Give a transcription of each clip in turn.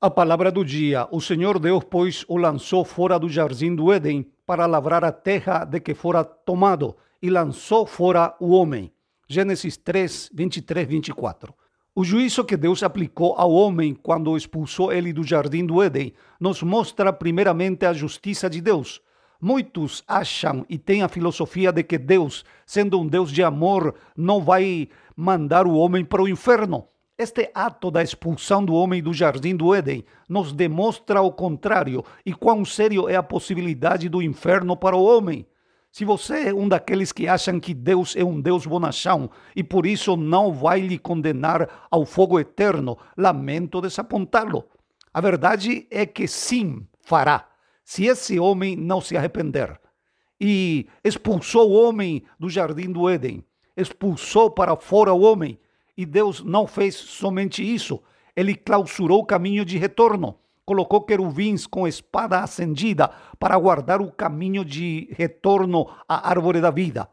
A palavra do dia: O Senhor Deus, pois, o lançou fora do jardim do Éden para lavrar a terra de que fora tomado, e lançou fora o homem. Gênesis 3, 23, 24. O juízo que Deus aplicou ao homem quando expulsou ele do jardim do Éden nos mostra primeiramente a justiça de Deus. Muitos acham e têm a filosofia de que Deus, sendo um Deus de amor, não vai mandar o homem para o inferno. Este ato da expulsão do homem do jardim do Éden nos demonstra o contrário e quão sério é a possibilidade do inferno para o homem. Se você é um daqueles que acham que Deus é um Deus bonachão e por isso não vai lhe condenar ao fogo eterno, lamento desapontá-lo. A verdade é que sim, fará, se esse homem não se arrepender. E expulsou o homem do jardim do Éden, expulsou para fora o homem e Deus não fez somente isso, ele clausurou o caminho de retorno. Colocou querubins com espada acendida para guardar o caminho de retorno à árvore da vida.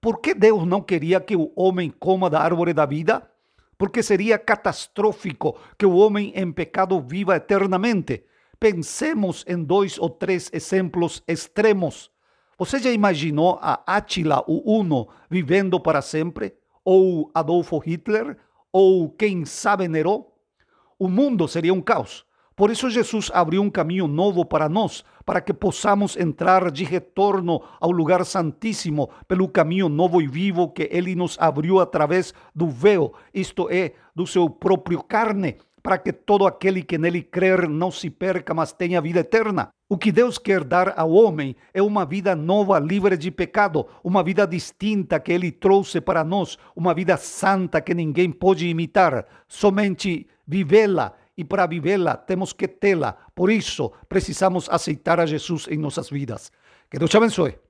Por que Deus não queria que o homem coma da árvore da vida? Porque seria catastrófico que o homem em pecado viva eternamente. Pensemos em dois ou três exemplos extremos. Você já imaginou a Átila, o Uno, vivendo para sempre? Ou Adolfo Hitler, ou quem sabe Neró, o mundo seria um caos. Por isso, Jesus abriu um caminho novo para nós, para que possamos entrar de retorno ao lugar santíssimo pelo caminho novo e vivo que Ele nos abriu através do véu, isto é, do seu próprio carne, para que todo aquele que nele crer não se perca, mas tenha vida eterna. O que Deus quer dar ao homem é uma vida nova, livre de pecado, uma vida distinta que Ele trouxe para nós, uma vida santa que ninguém pode imitar, somente vivê-la. E para vivê-la temos que tê-la. Por isso, precisamos aceitar a Jesus em nossas vidas. Que Deus te abençoe.